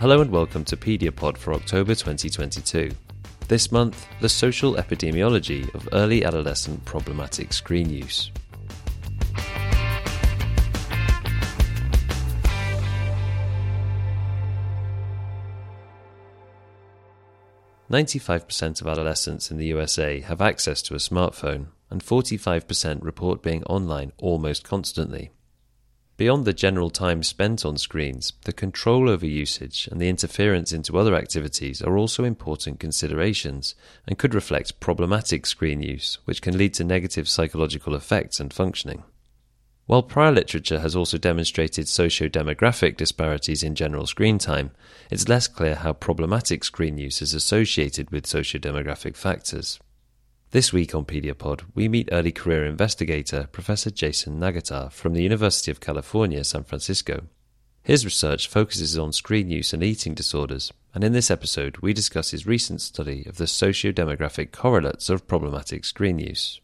Hello and welcome to Pediapod for October 2022. This month, the social epidemiology of early adolescent problematic screen use. Ninety-five percent of adolescents in the USA have access to a smartphone, and forty-five percent report being online almost constantly. Beyond the general time spent on screens, the control over usage and the interference into other activities are also important considerations and could reflect problematic screen use, which can lead to negative psychological effects and functioning. While prior literature has also demonstrated socio-demographic disparities in general screen time, it's less clear how problematic screen use is associated with socio-demographic factors. This week on Pediapod, we meet early career investigator Professor Jason Nagata from the University of California, San Francisco. His research focuses on screen use and eating disorders, and in this episode, we discuss his recent study of the socio-demographic correlates of problematic screen use.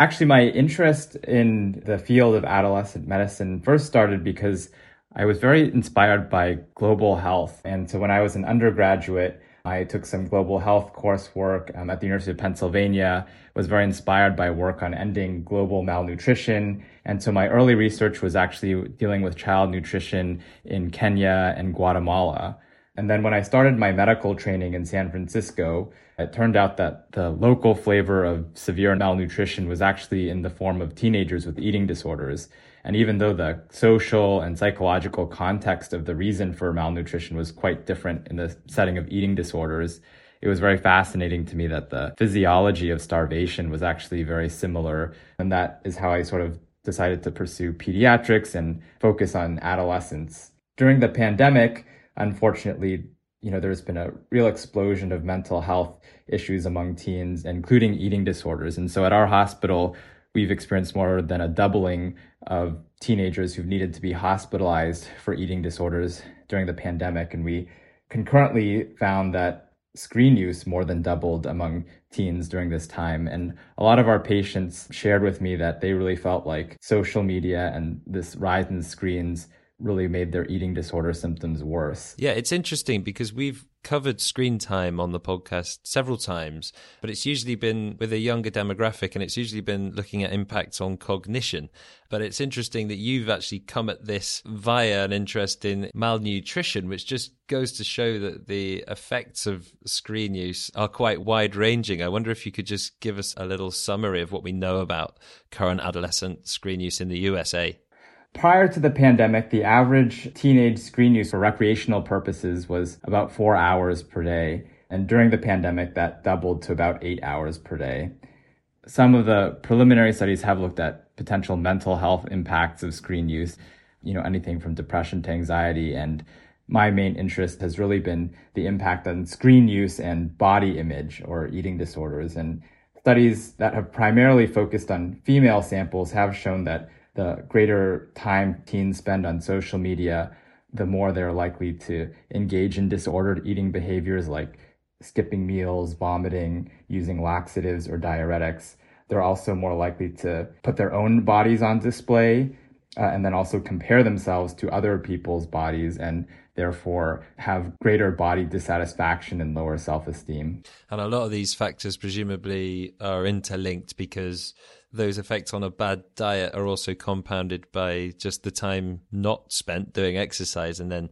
Actually, my interest in the field of adolescent medicine first started because I was very inspired by global health. And so when I was an undergraduate, I took some global health coursework um, at the University of Pennsylvania, was very inspired by work on ending global malnutrition. And so my early research was actually dealing with child nutrition in Kenya and Guatemala. And then when I started my medical training in San Francisco, it turned out that the local flavor of severe malnutrition was actually in the form of teenagers with eating disorders. And even though the social and psychological context of the reason for malnutrition was quite different in the setting of eating disorders, it was very fascinating to me that the physiology of starvation was actually very similar. And that is how I sort of decided to pursue pediatrics and focus on adolescents. During the pandemic, unfortunately, you know, there's been a real explosion of mental health issues among teens, including eating disorders. And so at our hospital, we've experienced more than a doubling of teenagers who've needed to be hospitalized for eating disorders during the pandemic. And we concurrently found that screen use more than doubled among teens during this time. And a lot of our patients shared with me that they really felt like social media and this rise in screens really made their eating disorder symptoms worse. Yeah, it's interesting because we've covered screen time on the podcast several times, but it's usually been with a younger demographic and it's usually been looking at impacts on cognition. But it's interesting that you've actually come at this via an interest in malnutrition, which just goes to show that the effects of screen use are quite wide ranging. I wonder if you could just give us a little summary of what we know about current adolescent screen use in the USA. Prior to the pandemic, the average teenage screen use for recreational purposes was about four hours per day. And during the pandemic, that doubled to about eight hours per day. Some of the preliminary studies have looked at potential mental health impacts of screen use, you know, anything from depression to anxiety. And my main interest has really been the impact on screen use and body image or eating disorders. And studies that have primarily focused on female samples have shown that the greater time teens spend on social media, the more they're likely to engage in disordered eating behaviors like skipping meals, vomiting, using laxatives or diuretics. They're also more likely to put their own bodies on display uh, and then also compare themselves to other people's bodies and therefore have greater body dissatisfaction and lower self esteem. And a lot of these factors presumably are interlinked because those effects on a bad diet are also compounded by just the time not spent doing exercise and then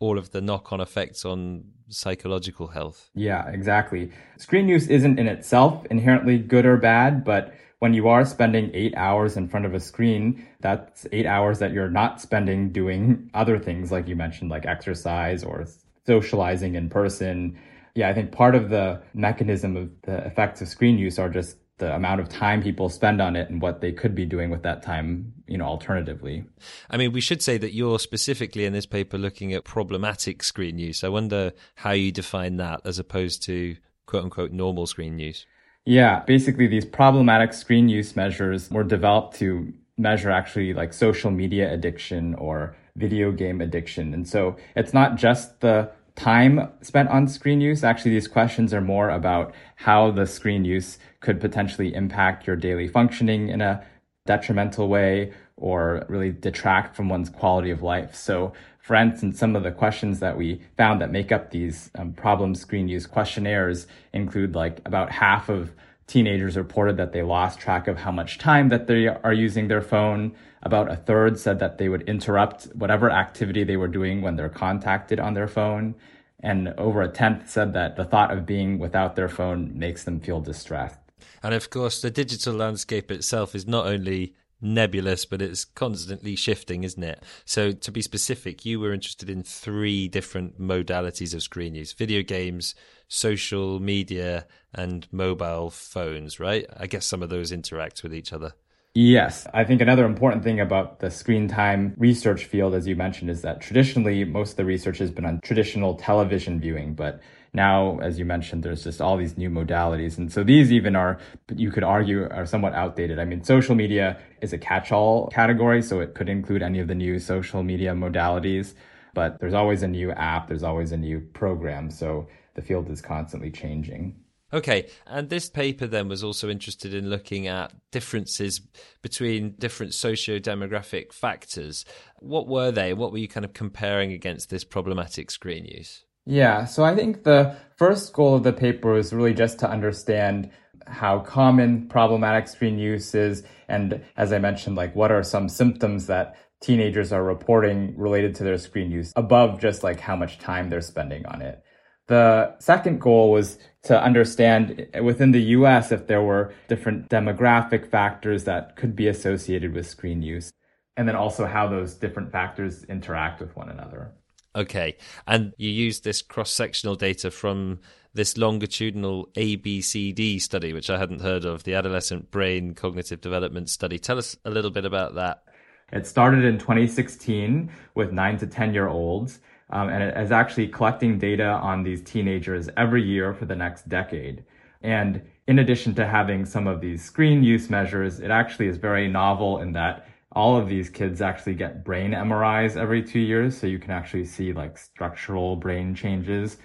all of the knock on effects on psychological health. Yeah, exactly. Screen use isn't in itself inherently good or bad, but when you are spending eight hours in front of a screen, that's eight hours that you're not spending doing other things, like you mentioned, like exercise or socializing in person. Yeah, I think part of the mechanism of the effects of screen use are just the amount of time people spend on it and what they could be doing with that time, you know, alternatively. I mean, we should say that you're specifically in this paper looking at problematic screen use. I wonder how you define that as opposed to quote unquote normal screen use. Yeah, basically these problematic screen use measures were developed to measure actually like social media addiction or video game addiction. And so it's not just the time spent on screen use. Actually, these questions are more about how the screen use could potentially impact your daily functioning in a detrimental way or really detract from one's quality of life. So, for instance, some of the questions that we found that make up these um, problem screen use questionnaires include like about half of teenagers reported that they lost track of how much time that they are using their phone. About a third said that they would interrupt whatever activity they were doing when they're contacted on their phone. And over a tenth said that the thought of being without their phone makes them feel distressed. And of course, the digital landscape itself is not only nebulous, but it's constantly shifting, isn't it? So, to be specific, you were interested in three different modalities of screen use video games, social media, and mobile phones, right? I guess some of those interact with each other. Yes. I think another important thing about the screen time research field, as you mentioned, is that traditionally most of the research has been on traditional television viewing, but now, as you mentioned, there's just all these new modalities. And so these even are, you could argue, are somewhat outdated. I mean, social media is a catch all category, so it could include any of the new social media modalities. But there's always a new app, there's always a new program. So the field is constantly changing. Okay, and this paper then was also interested in looking at differences between different socio-demographic factors. What were they? What were you kind of comparing against this problematic screen use? Yeah, so I think the first goal of the paper was really just to understand how common problematic screen use is, and as I mentioned, like what are some symptoms that teenagers are reporting related to their screen use above just like how much time they're spending on it. The second goal was to understand within the US if there were different demographic factors that could be associated with screen use, and then also how those different factors interact with one another. Okay. And you used this cross sectional data from this longitudinal ABCD study, which I hadn't heard of, the Adolescent Brain Cognitive Development Study. Tell us a little bit about that. It started in 2016 with nine to 10 year olds, um, and it is actually collecting data on these teenagers every year for the next decade. And in addition to having some of these screen use measures, it actually is very novel in that all of these kids actually get brain MRIs every two years, so you can actually see like structural brain changes.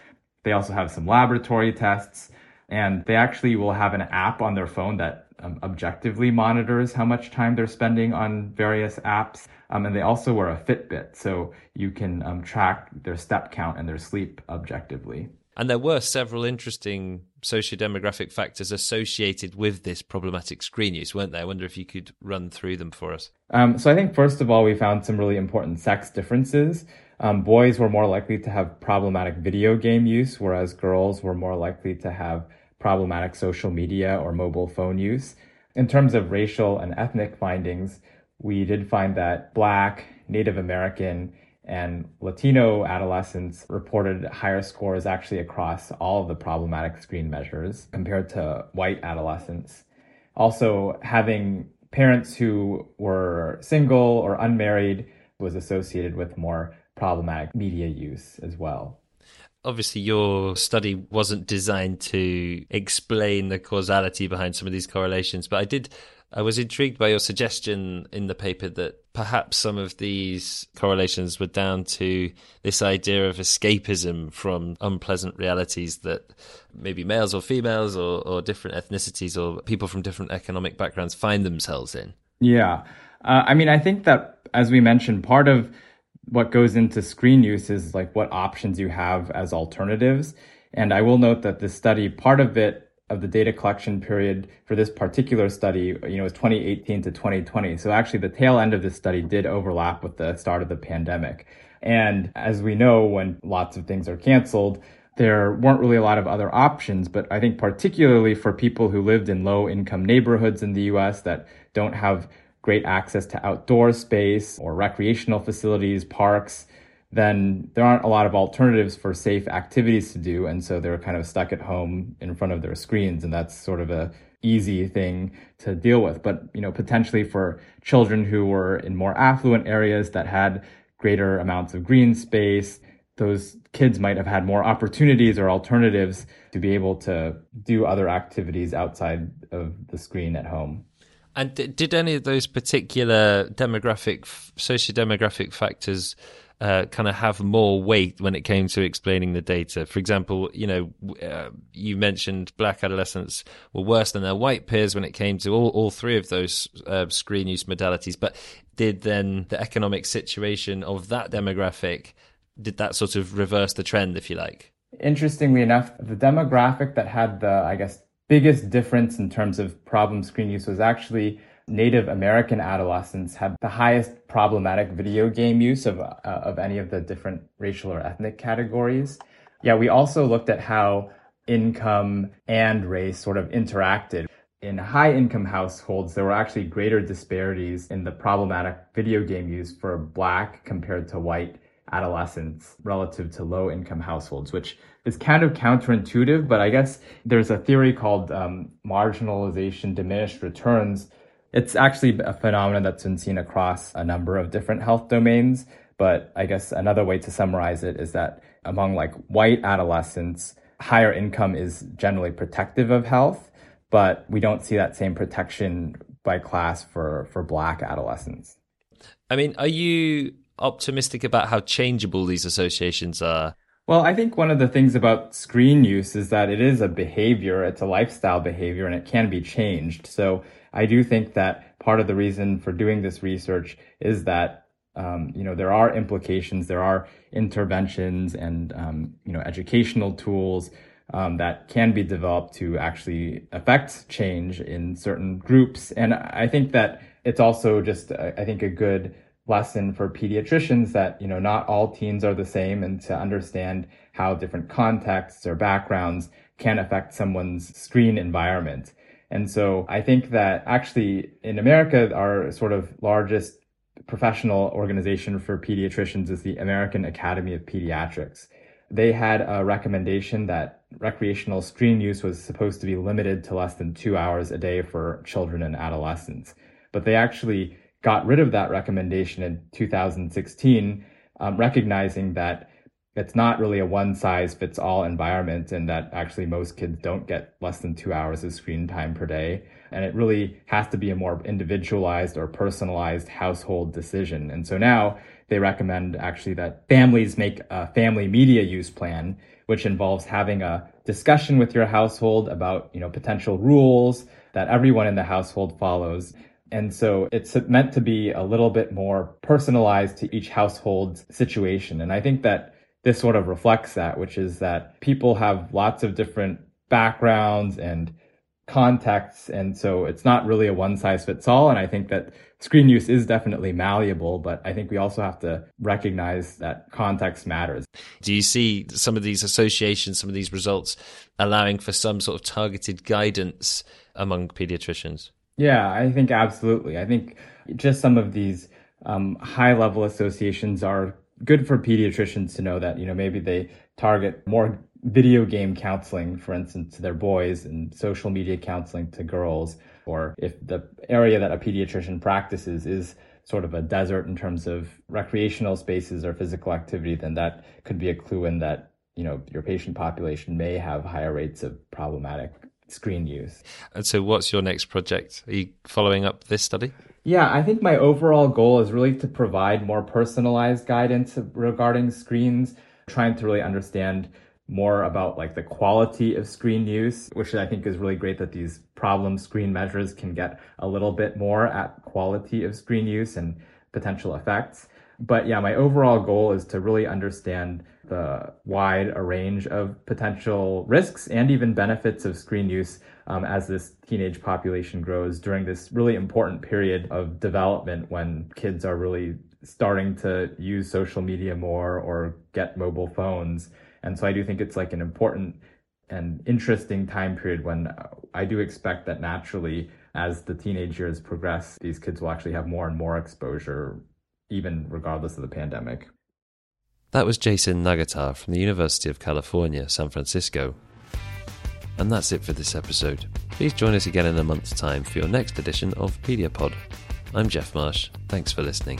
They also have some laboratory tests, and they actually will have an app on their phone that um, objectively monitors how much time they're spending on various apps. Um, and they also wear a Fitbit, so you can um, track their step count and their sleep objectively. And there were several interesting socio-demographic factors associated with this problematic screen use, weren't there? I wonder if you could run through them for us. Um, so I think first of all, we found some really important sex differences. Um, boys were more likely to have problematic video game use, whereas girls were more likely to have problematic social media or mobile phone use. In terms of racial and ethnic findings, we did find that Black, Native American, and Latino adolescents reported higher scores actually across all of the problematic screen measures compared to white adolescents. Also, having parents who were single or unmarried was associated with more problematic media use as well obviously your study wasn't designed to explain the causality behind some of these correlations, but I did I was intrigued by your suggestion in the paper that perhaps some of these correlations were down to this idea of escapism from unpleasant realities that maybe males or females or, or different ethnicities or people from different economic backgrounds find themselves in. Yeah. Uh, I mean, I think that, as we mentioned, part of what goes into screen use is like what options you have as alternatives. And I will note that this study, part of it, of the data collection period for this particular study, you know, was 2018 to 2020. So actually the tail end of this study did overlap with the start of the pandemic. And as we know, when lots of things are canceled, there weren't really a lot of other options, but I think particularly for people who lived in low income neighborhoods in the US that don't have great access to outdoor space or recreational facilities, parks, then there aren't a lot of alternatives for safe activities to do. And so they're kind of stuck at home in front of their screens. And that's sort of a easy thing to deal with. But, you know, potentially for children who were in more affluent areas that had greater amounts of green space, those kids might have had more opportunities or alternatives to be able to do other activities outside of the screen at home. And did any of those particular demographic, socio-demographic factors uh, kind of have more weight when it came to explaining the data? For example, you know, uh, you mentioned black adolescents were worse than their white peers when it came to all, all three of those uh, screen use modalities. But did then the economic situation of that demographic did that sort of reverse the trend, if you like? Interestingly enough, the demographic that had the, I guess, biggest difference in terms of problem screen use was actually Native American adolescents had the highest problematic video game use of, uh, of any of the different racial or ethnic categories. Yeah, we also looked at how income and race sort of interacted. In high income households, there were actually greater disparities in the problematic video game use for black compared to white adolescents relative to low income households, which is kind of counterintuitive, but I guess there's a theory called um, marginalization diminished returns. It's actually a phenomenon that's been seen across a number of different health domains. But I guess another way to summarize it is that among like white adolescents, higher income is generally protective of health, but we don't see that same protection by class for, for black adolescents. I mean, are you optimistic about how changeable these associations are? Well, I think one of the things about screen use is that it is a behavior, it's a lifestyle behavior, and it can be changed. So I do think that part of the reason for doing this research is that um, you know there are implications, there are interventions, and um, you know educational tools um, that can be developed to actually affect change in certain groups. And I think that it's also just I think a good lesson for pediatricians that, you know, not all teens are the same and to understand how different contexts or backgrounds can affect someone's screen environment. And so I think that actually in America, our sort of largest professional organization for pediatricians is the American Academy of Pediatrics. They had a recommendation that recreational screen use was supposed to be limited to less than two hours a day for children and adolescents. But they actually got rid of that recommendation in 2016, um, recognizing that it's not really a one size fits all environment and that actually most kids don't get less than two hours of screen time per day. And it really has to be a more individualized or personalized household decision. And so now they recommend actually that families make a family media use plan, which involves having a discussion with your household about, you know, potential rules that everyone in the household follows and so it's meant to be a little bit more personalized to each household's situation. And I think that this sort of reflects that, which is that people have lots of different backgrounds and contexts. And so it's not really a one size fits all. And I think that screen use is definitely malleable, but I think we also have to recognize that context matters. Do you see some of these associations, some of these results allowing for some sort of targeted guidance among pediatricians? Yeah, I think absolutely. I think just some of these um, high level associations are good for pediatricians to know that, you know, maybe they target more video game counseling, for instance, to their boys and social media counseling to girls. Or if the area that a pediatrician practices is sort of a desert in terms of recreational spaces or physical activity, then that could be a clue in that, you know, your patient population may have higher rates of problematic screen use. And so, what's your next project? Are you following up this study? Yeah, I think my overall goal is really to provide more personalized guidance regarding screens, trying to really understand more about like the quality of screen use, which I think is really great that these problem screen measures can get a little bit more at quality of screen use and potential effects. But yeah, my overall goal is to really understand the wide range of potential risks and even benefits of screen use um, as this teenage population grows during this really important period of development when kids are really starting to use social media more or get mobile phones. And so I do think it's like an important and interesting time period when I do expect that naturally, as the teenage years progress, these kids will actually have more and more exposure, even regardless of the pandemic. That was Jason Nagata from the University of California, San Francisco. And that's it for this episode. Please join us again in a month's time for your next edition of Pediapod. I'm Jeff Marsh. Thanks for listening.